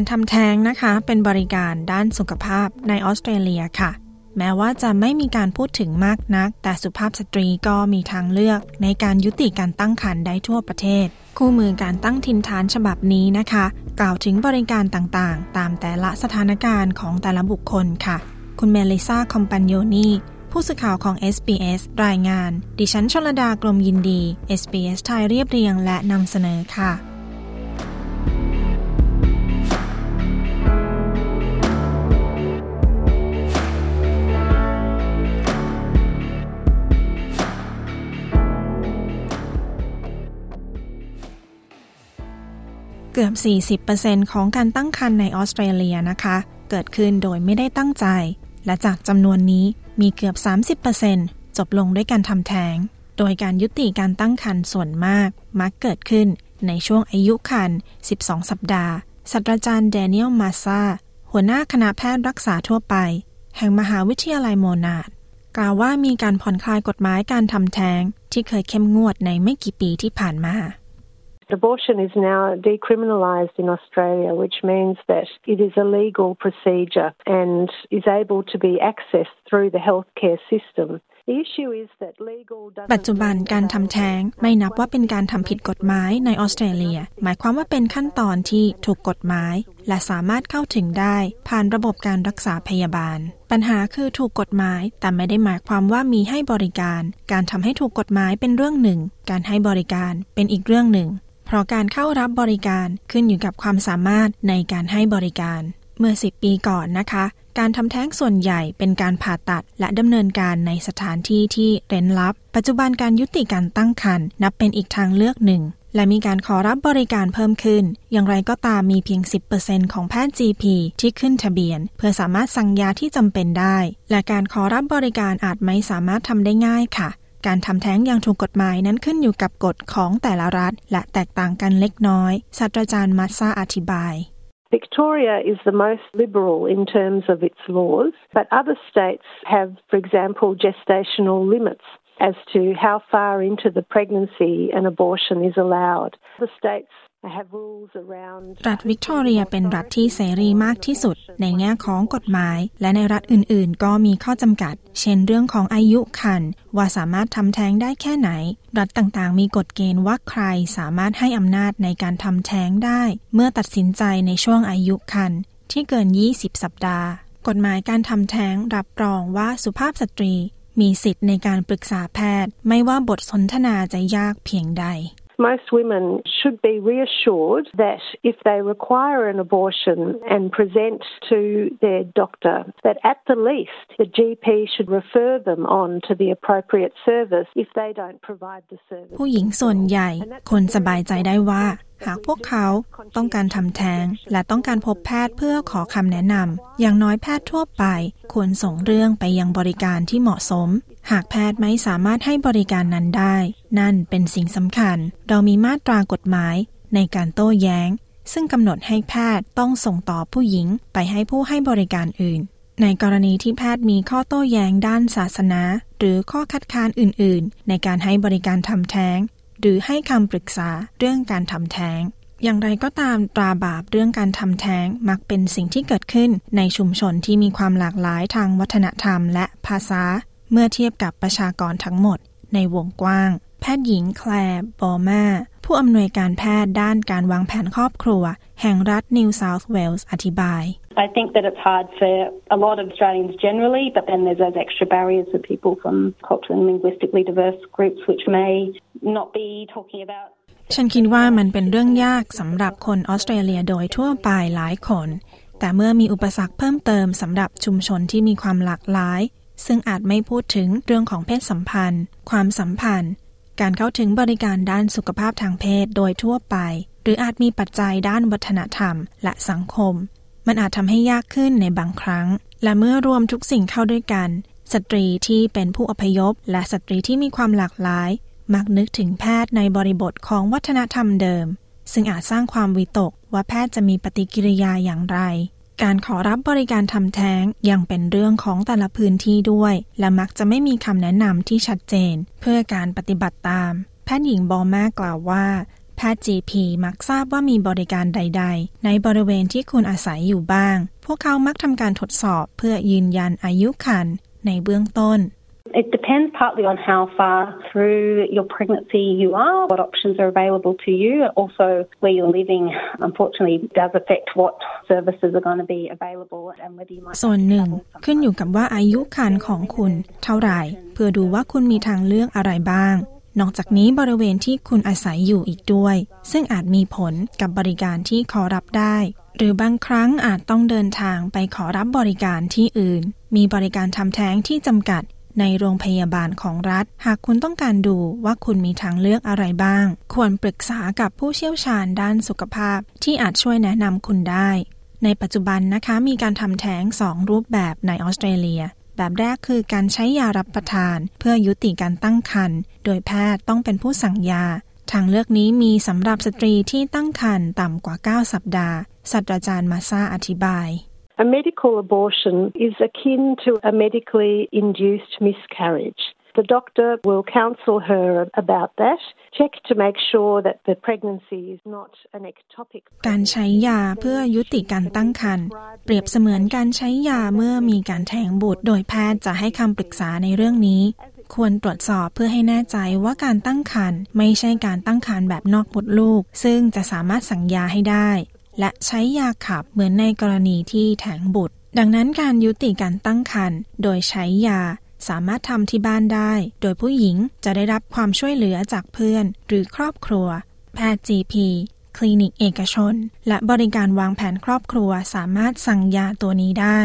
การทำแท้งนะคะ เป็นบริการด้านสุขภาพในออสเตรเลียค่ะ แม้ว่าจะไม่มีการพูดถึงมากนัก แต่สุภาพสตรีก็มีทางเลือก ในการยุติการตั้งครรภ์ได้ทั่วประเทศ คู่มือการตั้งทินฐานฉบับนี้นะคะ กล่าวถึงบริการต่างๆ ตามแต่ละสถานการณ์ของแต่ละบุคคลค่ะ คุณเมลิซาคอมปันโยนีผู้สื่อข่าวของ SBS รายงาน ดิฉันชลดากรมยินดี SBS ไทยเรียบเรียงและนำเสนอค่ะ กือบ 40%ของการตั้งครรภ์ในออสเตรเลียนะคะ เกิดขึ้นโดยไม่ได้ตั้งใจ และจากจำนวนนี้มีเกือบ 30%จบลงด้วยการทำแท้ง โดยการยุติการตั้งครรภ์ส่วนมาก มักเกิดขึ้นในช่วงอายุครรภ์12 สัปดาห์ศาสตราจารย์แดเนียลมาซาหัวหน้าคณะแพทย์รักษาทั่วไป แห่งมหาวิทยาลัยโมนาดกล่าวว่ามีการผ่อนคลายกฎหมายการทำแท้งที่เคยเข้มงวดในไม่กี่ปีที่ผ่านมา Abortion is now decriminalised in Australia, which means that it is a legal procedure and is able to be accessed through the healthcare system. ปัจจุบันการทำแท้งไม่นับว่าเป็นการทำผิดกฎหมายในออสเตรเลีย หมายความว่าเป็นขั้นตอนที่ถูกกฎหมาย และสามารถเข้าถึงได้ ผ่านระบบการรักษาพยาบาล ปัญหาคือถูกกฎหมาย แต่ไม่ได้หมายความว่ามีให้บริการ การทำให้ถูกกฎหมายเป็นเรื่องหนึ่ง การให้บริการเป็นอีกเรื่องหนึ่ง เพราะการเข้ารับบริการขึ้นอยู่กับความสามารถในการให้บริการ เมื่อ 10 ปีก่อนนะคะ การทำแท้งส่วนใหญ่เป็นการผ่าตัดและดำเนินการในสถานที่ที่เร้นลับ ปัจจุบันการยุติการตั้งครรภ์นับเป็นอีกทางเลือกหนึ่งและมีการขอรับบริการเพิ่มขึ้น อย่างไรก็ตามมีเพียง 10%ของแพทย์ GP ที่ขึ้นทะเบียน เพื่อสามารถสั่งยาที่จำเป็นได้ และการขอรับบริการอาจไม่สามารถทำได้ง่ายค่ะ การทำแท้งอย่างถูกกฎหมายนั้นขึ้นอยู่กับกฎของแต่ละรัฐ และแตกต่างกันเล็กน้อยศาสตราจารย์มัซาอธิบาย Victoria is the most liberal in terms of its laws, but other states have, for example, gestational limits as to how far into the pregnancy an abortion is allowed. The states รัฐวิกตอเรียเป็นรัฐที่เสรีมากที่สุด ในแง่ของกฎหมาย และในรัฐอื่น ๆ ก็มีข้อจำกัด เช่นเรื่องของอายุคันว่าสามารถทำแท้งได้แค่ไหน รัฐต่างๆ มีกฎเกณฑ์ว่าใครสามารถให้อำนาจในการทำแท้งได้ เมื่อตัดสินใจในช่วงอายุคันที่เกิน 20 สัปดาห์ กฎหมายการทำแท้งรับรองว่าสุภาพสตรี มีสิทธิ์ในการปรึกษาแพทย์ ไม่ว่าบทสนทนาจะยากเพียงใด most women should be reassured that if they require an abortion and present to their doctor, that at the least the GP should refer them on to the appropriate service if they don't provide the service. ผู้หญิงส่วนใหญ่คนสบายใจได้ว่า หากพวกเขาต้องการทำแท้ง และต้องการพบแพทย์เพื่อขอคำแนะนำ อย่างน้อยแพทย์ทั่วไป ควรส่งเรื่องไปยังบริการที่เหมาะสม หากแพทย์ไม่สามารถให้บริการนั้นได้ นั่นเป็นสิ่งสำคัญ เรามีมาตรากฎหมายในการโต้แย้ง ซึ่งกำหนดให้แพทย์ต้องส่งต่อผู้หญิงไปให้ผู้ให้บริการอื่น ในกรณีที่แพทย์มีข้อโต้แย้งด้านศาสนา หรือข้อคัดค้านอื่น ๆ ในการให้บริการทำแท้ง หรือให้คำปรึกษาเรื่องการทำแท้ง อย่างไรก็ตามตราบาปเรื่องการทำแท้งมักเป็นสิ่งที่เกิดขึ้นในชุมชนที่มีความหลากหลายทางวัฒนธรรมและภาษา เมื่อเทียบกับประชากรทั้งหมดในวงกว้าง แพทย์หญิงแคลร์บอมาผู้อำนวยการแพทย์ด้านการวางแผนครอบครัว แห่งรัฐนิวเซาท์เวลส์อธิบาย I think that it's hard for a lot of Australians generally, but then there's those extra barriers for people from culturally and linguistically diverse groups which may not be talking about ฉันคิดว่ามันเป็นเรื่องยากสำหรับคนออสเตรเลียโดยทั่วไปหลายคน แต่เมื่อมีอุปสรรคเพิ่มเติมสำหรับชุมชนที่มีความหลากหลาย ซึ่งอาจไม่พูดถึงเรื่องของเพศสัมพันธ์ ความสัมพันธ์ การเข้าถึงบริการด้านสุขภาพทางเพศโดยทั่วไป หรืออาจมีปัจจัยด้านวัฒนธรรม และสังคม มันอาจทำให้ยากขึ้นในบางครั้ง และเมื่อรวมทุกสิ่งเข้าด้วยกัน สตรีที่เป็นผู้อพยพ และสตรีที่มีความหลากหลาย มักนึกถึงแพทย์ในบริบทของวัฒนธรรมเดิม ซึ่งอาจสร้างความวิตกว่าแพทย์จะมีปฏิกิริยาอย่างไร การขอรับบริการทำแท้งยังเป็นเรื่องของแต่ละพื้นที่ด้วย และมักจะไม่มีคำแนะนำที่ชัดเจน เพื่อการปฏิบัติตาม แพทย์หญิงบอมากล่าวว่าแพทย์ GP มักทราบว่ามีบริการใด ๆ ในบริเวณที่คุณอาศัยอยู่บ้าง พวกเขามักทำการทดสอบเพื่อยืนยันอายุคันในเบื้องต้น It depends partly on how far through your pregnancy you are, what options are available to you. Also, where you're living, unfortunately, does affect what services are going to be available and whether you might. ส่วนหนึ่งขึ้นอยู่กับว่าอายุคันของคุณเท่าไหร่ เพื่อดูว่าคุณมีทางเลือกอะไรบ้าง นอกจากนี้บริเวณที่คุณอาศัยอยู่อีกด้วย ซึ่งอาจมีผลกับบริการที่ขอรับได้ หรือบางครั้งอาจต้องเดินทางไปขอรับบริการที่อื่น มีบริการทำแท้งที่จำกัด ในโรงพยาบาลของรัฐ หากคุณต้องการดูว่าคุณมีทางเลือกอะไรบ้าง ควรปรึกษากับผู้เชี่ยวชาญด้านสุขภาพ ที่อาจช่วยแนะนำคุณได้ ในปัจจุบันนะคะมีการทำแท้งสองรูปแบบในออสเตรเลีย แบบแรกคือการใช้ยารับประทาน เพื่อยุติการตั้งครรภ์โดยแพทย์ต้องเป็นผู้สั่งยา ทางเลือกนี้มีสำหรับสตรีที่ตั้งครรภ์ต่ำกว่า 9 สัปดาห์ศาสตราจารย์มาซาอธิบาย A medical abortion is akin to a medically induced miscarriage. The doctor will counsel her about that, check to make sure that the pregnancy is not an ectopic. การใช้ยาเพื่อยุติการตั้งครรภ์เปรียบเสมือนการใช้ยาเมื่อมีการแท้งบุตร โดยแพทย์จะให้คำปรึกษาในเรื่องนี้ ควรตรวจสอบเพื่อให้แน่ใจว่าการตั้งครรภ์ไม่ใช่การตั้งครรภ์แบบนอกมดลูก ซึ่งจะสามารถสั่งยาให้ได้ และใช้ยาขับเหมือนในกรณีที่แท้งบุตร ดังนั้นการยุติการตั้งครรภ์โดยใช้ยาสามารถทำที่บ้านได้ โดยผู้หญิงจะได้รับความช่วยเหลือจากเพื่อน หรือครอบครัว แพทย์ GP คลินิกเอกชน และบริการวางแผนครอบครัวสามารถสั่งยาตัวนี้ได้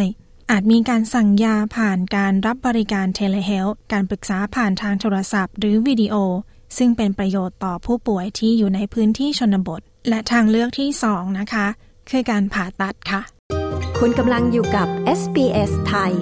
อาจมีการสั่งยาผ่านการรับบริการเทเลเฮล์การปรึกษาผ่านทางโทรศัพท์ หรือวิดีโอ ซึ่งเป็นประโยชน์ต่อผู้ป่วยที่อยู่ในพื้นที่ชนบท และทางเลือกที่สองนะคะ คือการผ่าตัดค่ะ คุณกำลังอยู่กับ SBS ไทย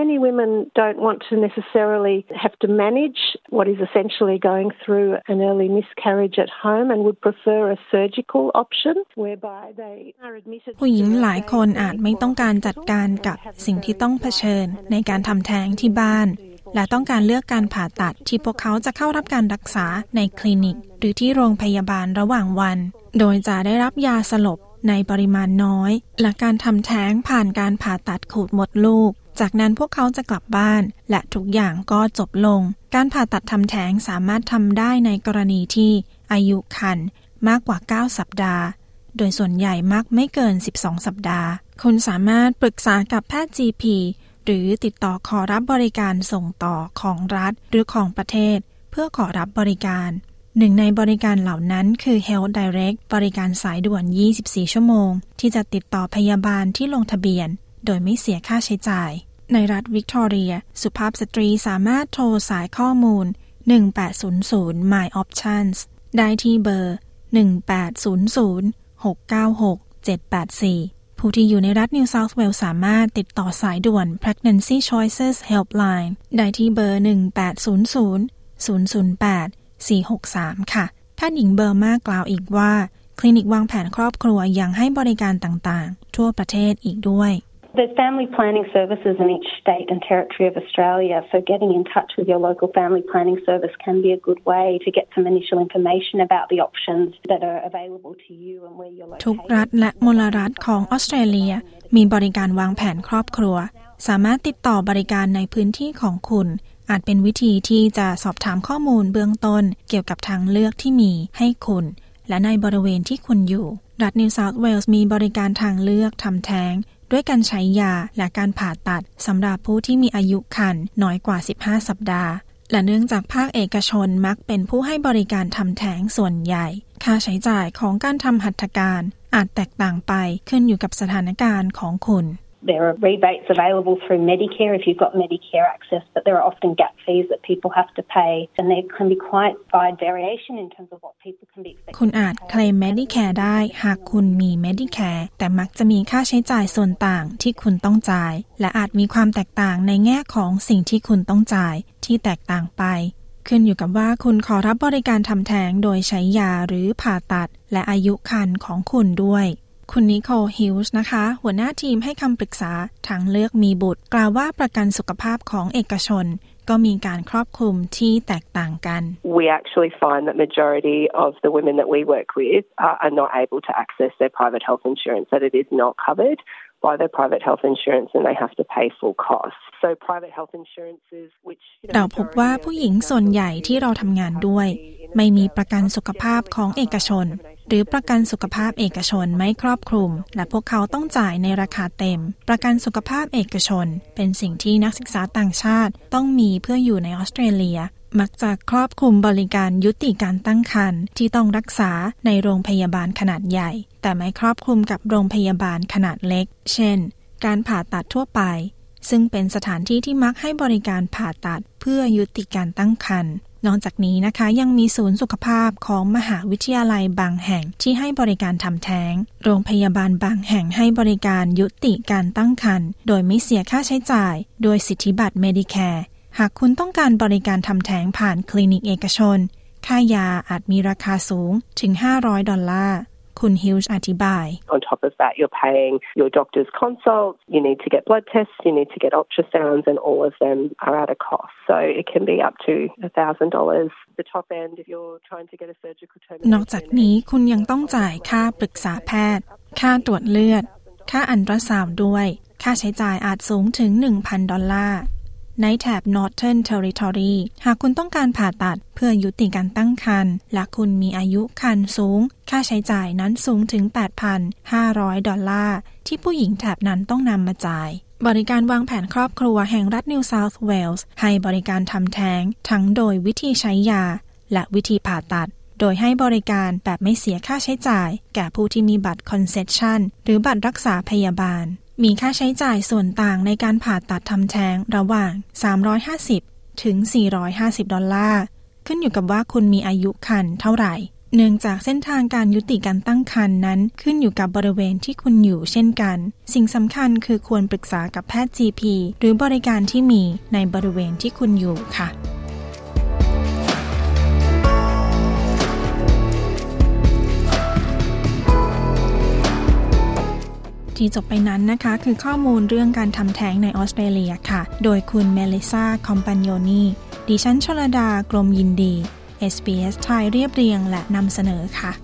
Many women don't want to necessarily have to manage what is essentially going through an early miscarriage at home and would prefer a surgical option whereby they are admitted ผู้หญิงหลายคนอาจไม่ต้องการจัดการกับสิ่งที่ต้องเผชิญในการทำแท้งที่บ้าน และต้องการเลือกการผ่าตัดที่พวกเขาจะเข้ารับการรักษาในคลินิก หรือที่โรงพยาบาลระหว่างวัน โดยจะได้รับยาสลบในปริมาณน้อย และการทำแท้งผ่านการผ่าตัดขูดมดลูก จากนั้นพวกเขาจะกลับบ้าน และทุกอย่างก็จบลง การผ่าตัดทำแท้งสามารถทำได้ในกรณีที่อายุคันมากกว่า 9 สัปดาห์ โดยส่วนใหญ่มักไม่เกิน 12 สัปดาห์ คุณสามารถปรึกษากับแพทย์ GP หรือติดต่อขอรับบริการส่งต่อของรัฐหรือของประเทศ เพื่อขอรับบริการ หนึ่งในบริการเหล่านั้นคือ Health Direct บริการสายด่วน 24 ชั่วโมง ที่จะติดต่อพยาบาลที่ลงทะเบียน โดยไม่เสียค่าใช้จ่าย ในรัฐวิกตอเรีย สุภาพสตรีสามารถโทรสายข้อมูล 1800 My Options ได้ที่เบอร์ 1800 696 784 ผู้ที่อยู่ในรัฐนิวเซาท์เวลส์สามารถติดต่อสายด่วน Pregnancy Choices Helpline ได้ที่เบอร์ 1800 008 463 ค่ะ แพทย์หญิงเบอร์มากล่าวอีกว่า คลินิกวางแผนครอบครัวยังให้บริการต่างๆ ทั่วประเทศอีกด้วย There's family planning services in each state and territory of Australia, so getting in touch with your local family planning service can be a good way to get some initial information about the options that are available to you and where you're located. ทุกรัฐและมลรัฐของออสเตรเลียมีบริการวางแผนครอบครัว สามารถติดต่อบริการในพื้นที่ของคุณ อาจเป็นวิธีที่จะสอบถามข้อมูลเบื้องต้นเกี่ยวกับทางเลือกที่มีให้คุณ และในบริเวณที่คุณอยู่ รัฐนิวเซาท์เวลส์มีบริการทางเลือกทำแท้ง ด้วยการใช้ยาและการผ่าตัดสำหรับผู้ที่มีอายุคันน้อยกว่า 15 สัปดาห์ และเนื่องจากภาคเอกชนมักเป็นผู้ให้บริการทำแท้งส่วนใหญ่ ค่าใช้จ่ายของการทำหัตถการอาจแตกต่างไปขึ้นอยู่กับสถานการณ์ของคุณ There are rebates available through Medicare if you've got Medicare access, but there are often gap fees that people have to pay, and there can be quite wide variation in terms of what people can be expected คุณอาจเคลม Medicare ได้หากคุณมี Medicare แต่มักจะมีค่าใช้จ่ายส่วนต่างที่คุณต้องจ่าย และอาจมีความแตกต่างในแง่ของสิ่งที่คุณต้องจ่ายที่แตกต่างไป ขึ้นอยู่กับว่าคุณขอรับบริการทำแท้งโดยใช้ยาหรือผ่าตัด และอายุคันของคุณด้วย คุณนิโคลฮิลส์นะคะ หัวหน้าทีมให้คำปรึกษาทางเลือกมีบุตร กล่าวว่าประกันสุขภาพของเอกชนก็มีการครอบคลุมที่แตกต่างกัน We actually find that majority of the women that we work with are, are not able to access their private health insurance, that it is not covered by their private health insurance and they have to pay full costs. So private health insurances which เราพบว่าผู้หญิงส่วนใหญ่ที่เราทำงานด้วย ไม่มีประกันสุขภาพของเอกชน หรือประกันสุขภาพเอกชนไม่ครอบคลุม และพวกเขาต้องจ่ายในราคาเต็ม ประกันสุขภาพเอกชน เป็นสิ่งที่นักศึกษาต่างชาติต้องมีเพื่ออยู่ในออสเตรเลีย มักจะครอบคลุมบริการยุติการตั้งครรภ์ที่ต้องรักษาในโรงพยาบาลขนาดใหญ่ แต่ไม่ครอบคลุมกับโรงพยาบาลขนาดเล็ก เช่น การผ่าตัดทั่วไป ซึ่งเป็นสถานที่ที่มักให้บริการผ่าตัดเพื่อยุติการตั้งครรภ์นอกจากนี้นะคะยังมีศูนย์สุขภาพของมหาวิทยาลัยบางแห่งที่ให้บริการทำแท้ง โรงพยาบาลบางแห่งให้บริการยุติการตั้งครรภ์โดยไม่เสียค่าใช้จ่าย โดยสิทธิบัตร Medicare หากคุณต้องการบริการทำแท้งผ่านคลินิกเอกชน ค่ายาอาจมีราคาสูงถึง 500 ดอลลาร์คุณฮิลส์อธิบาย On top of that, you're paying your doctor's consults, you need to get blood tests, you need to get ultrasounds, and all of them are at a cost. So it can be up to $1,000. The top end, if you're trying to get a surgical นอกจากนี้คุณยังต้องจ่ายค่าปรึกษาแพทย์ ค่าตรวจเลือด ค่าอัลตราซาวด์ด้วย ค่าใช้จ่ายอาจสูงถึง 1,000 ดอลลาร์ ในแถบ Northern Territory หากคุณต้องการผ่าตัดเพื่อยุติการตั้งครรภ์และคุณมีอายุครรภ์สูง ค่าใช้จ่ายนั้นสูงถึง 8,500 ดอลลาร์ที่ผู้หญิงแถบนั้นต้องนำมาจ่ายบริการวางแผนครอบครัวแห่งรัฐนิวเซาท์เวลส์ให้บริการทำแท้ง ทั้งโดยวิธีใช้ยา และวิธีผ่าตัด โดยให้บริการแบบไม่เสียค่าใช้จ่าย แก่ผู้ที่มีบัตร concession หรือบัตรรักษาพยาบาล มีค่าใช้จ่ายส่วนต่างในการผ่าตัดทำแท้งระหว่าง 350 ถึง 450 ดอลลาร์ ขึ้นอยู่กับว่าคุณมีอายุคันเท่าไหร่ เนื่องจากเส้นทางการยุติการตั้งครรภ์นั้นขึ้นอยู่กับบริเวณที่คุณอยู่เช่นกัน สิ่งสำคัญคือควรปรึกษากับแพทย์ GP หรือบริการที่มีในบริเวณที่คุณอยู่ค่ะ ที่จบไปนั้นนะคะ คือข้อมูลเรื่องการทำแท้งในออสเตรเลียค่ะ โดยคุณเมลิซาคอมปานโยนีดิฉันชลดากรมยินดี SBS ไทยเรียบเรียงและนำเสนอค่ะ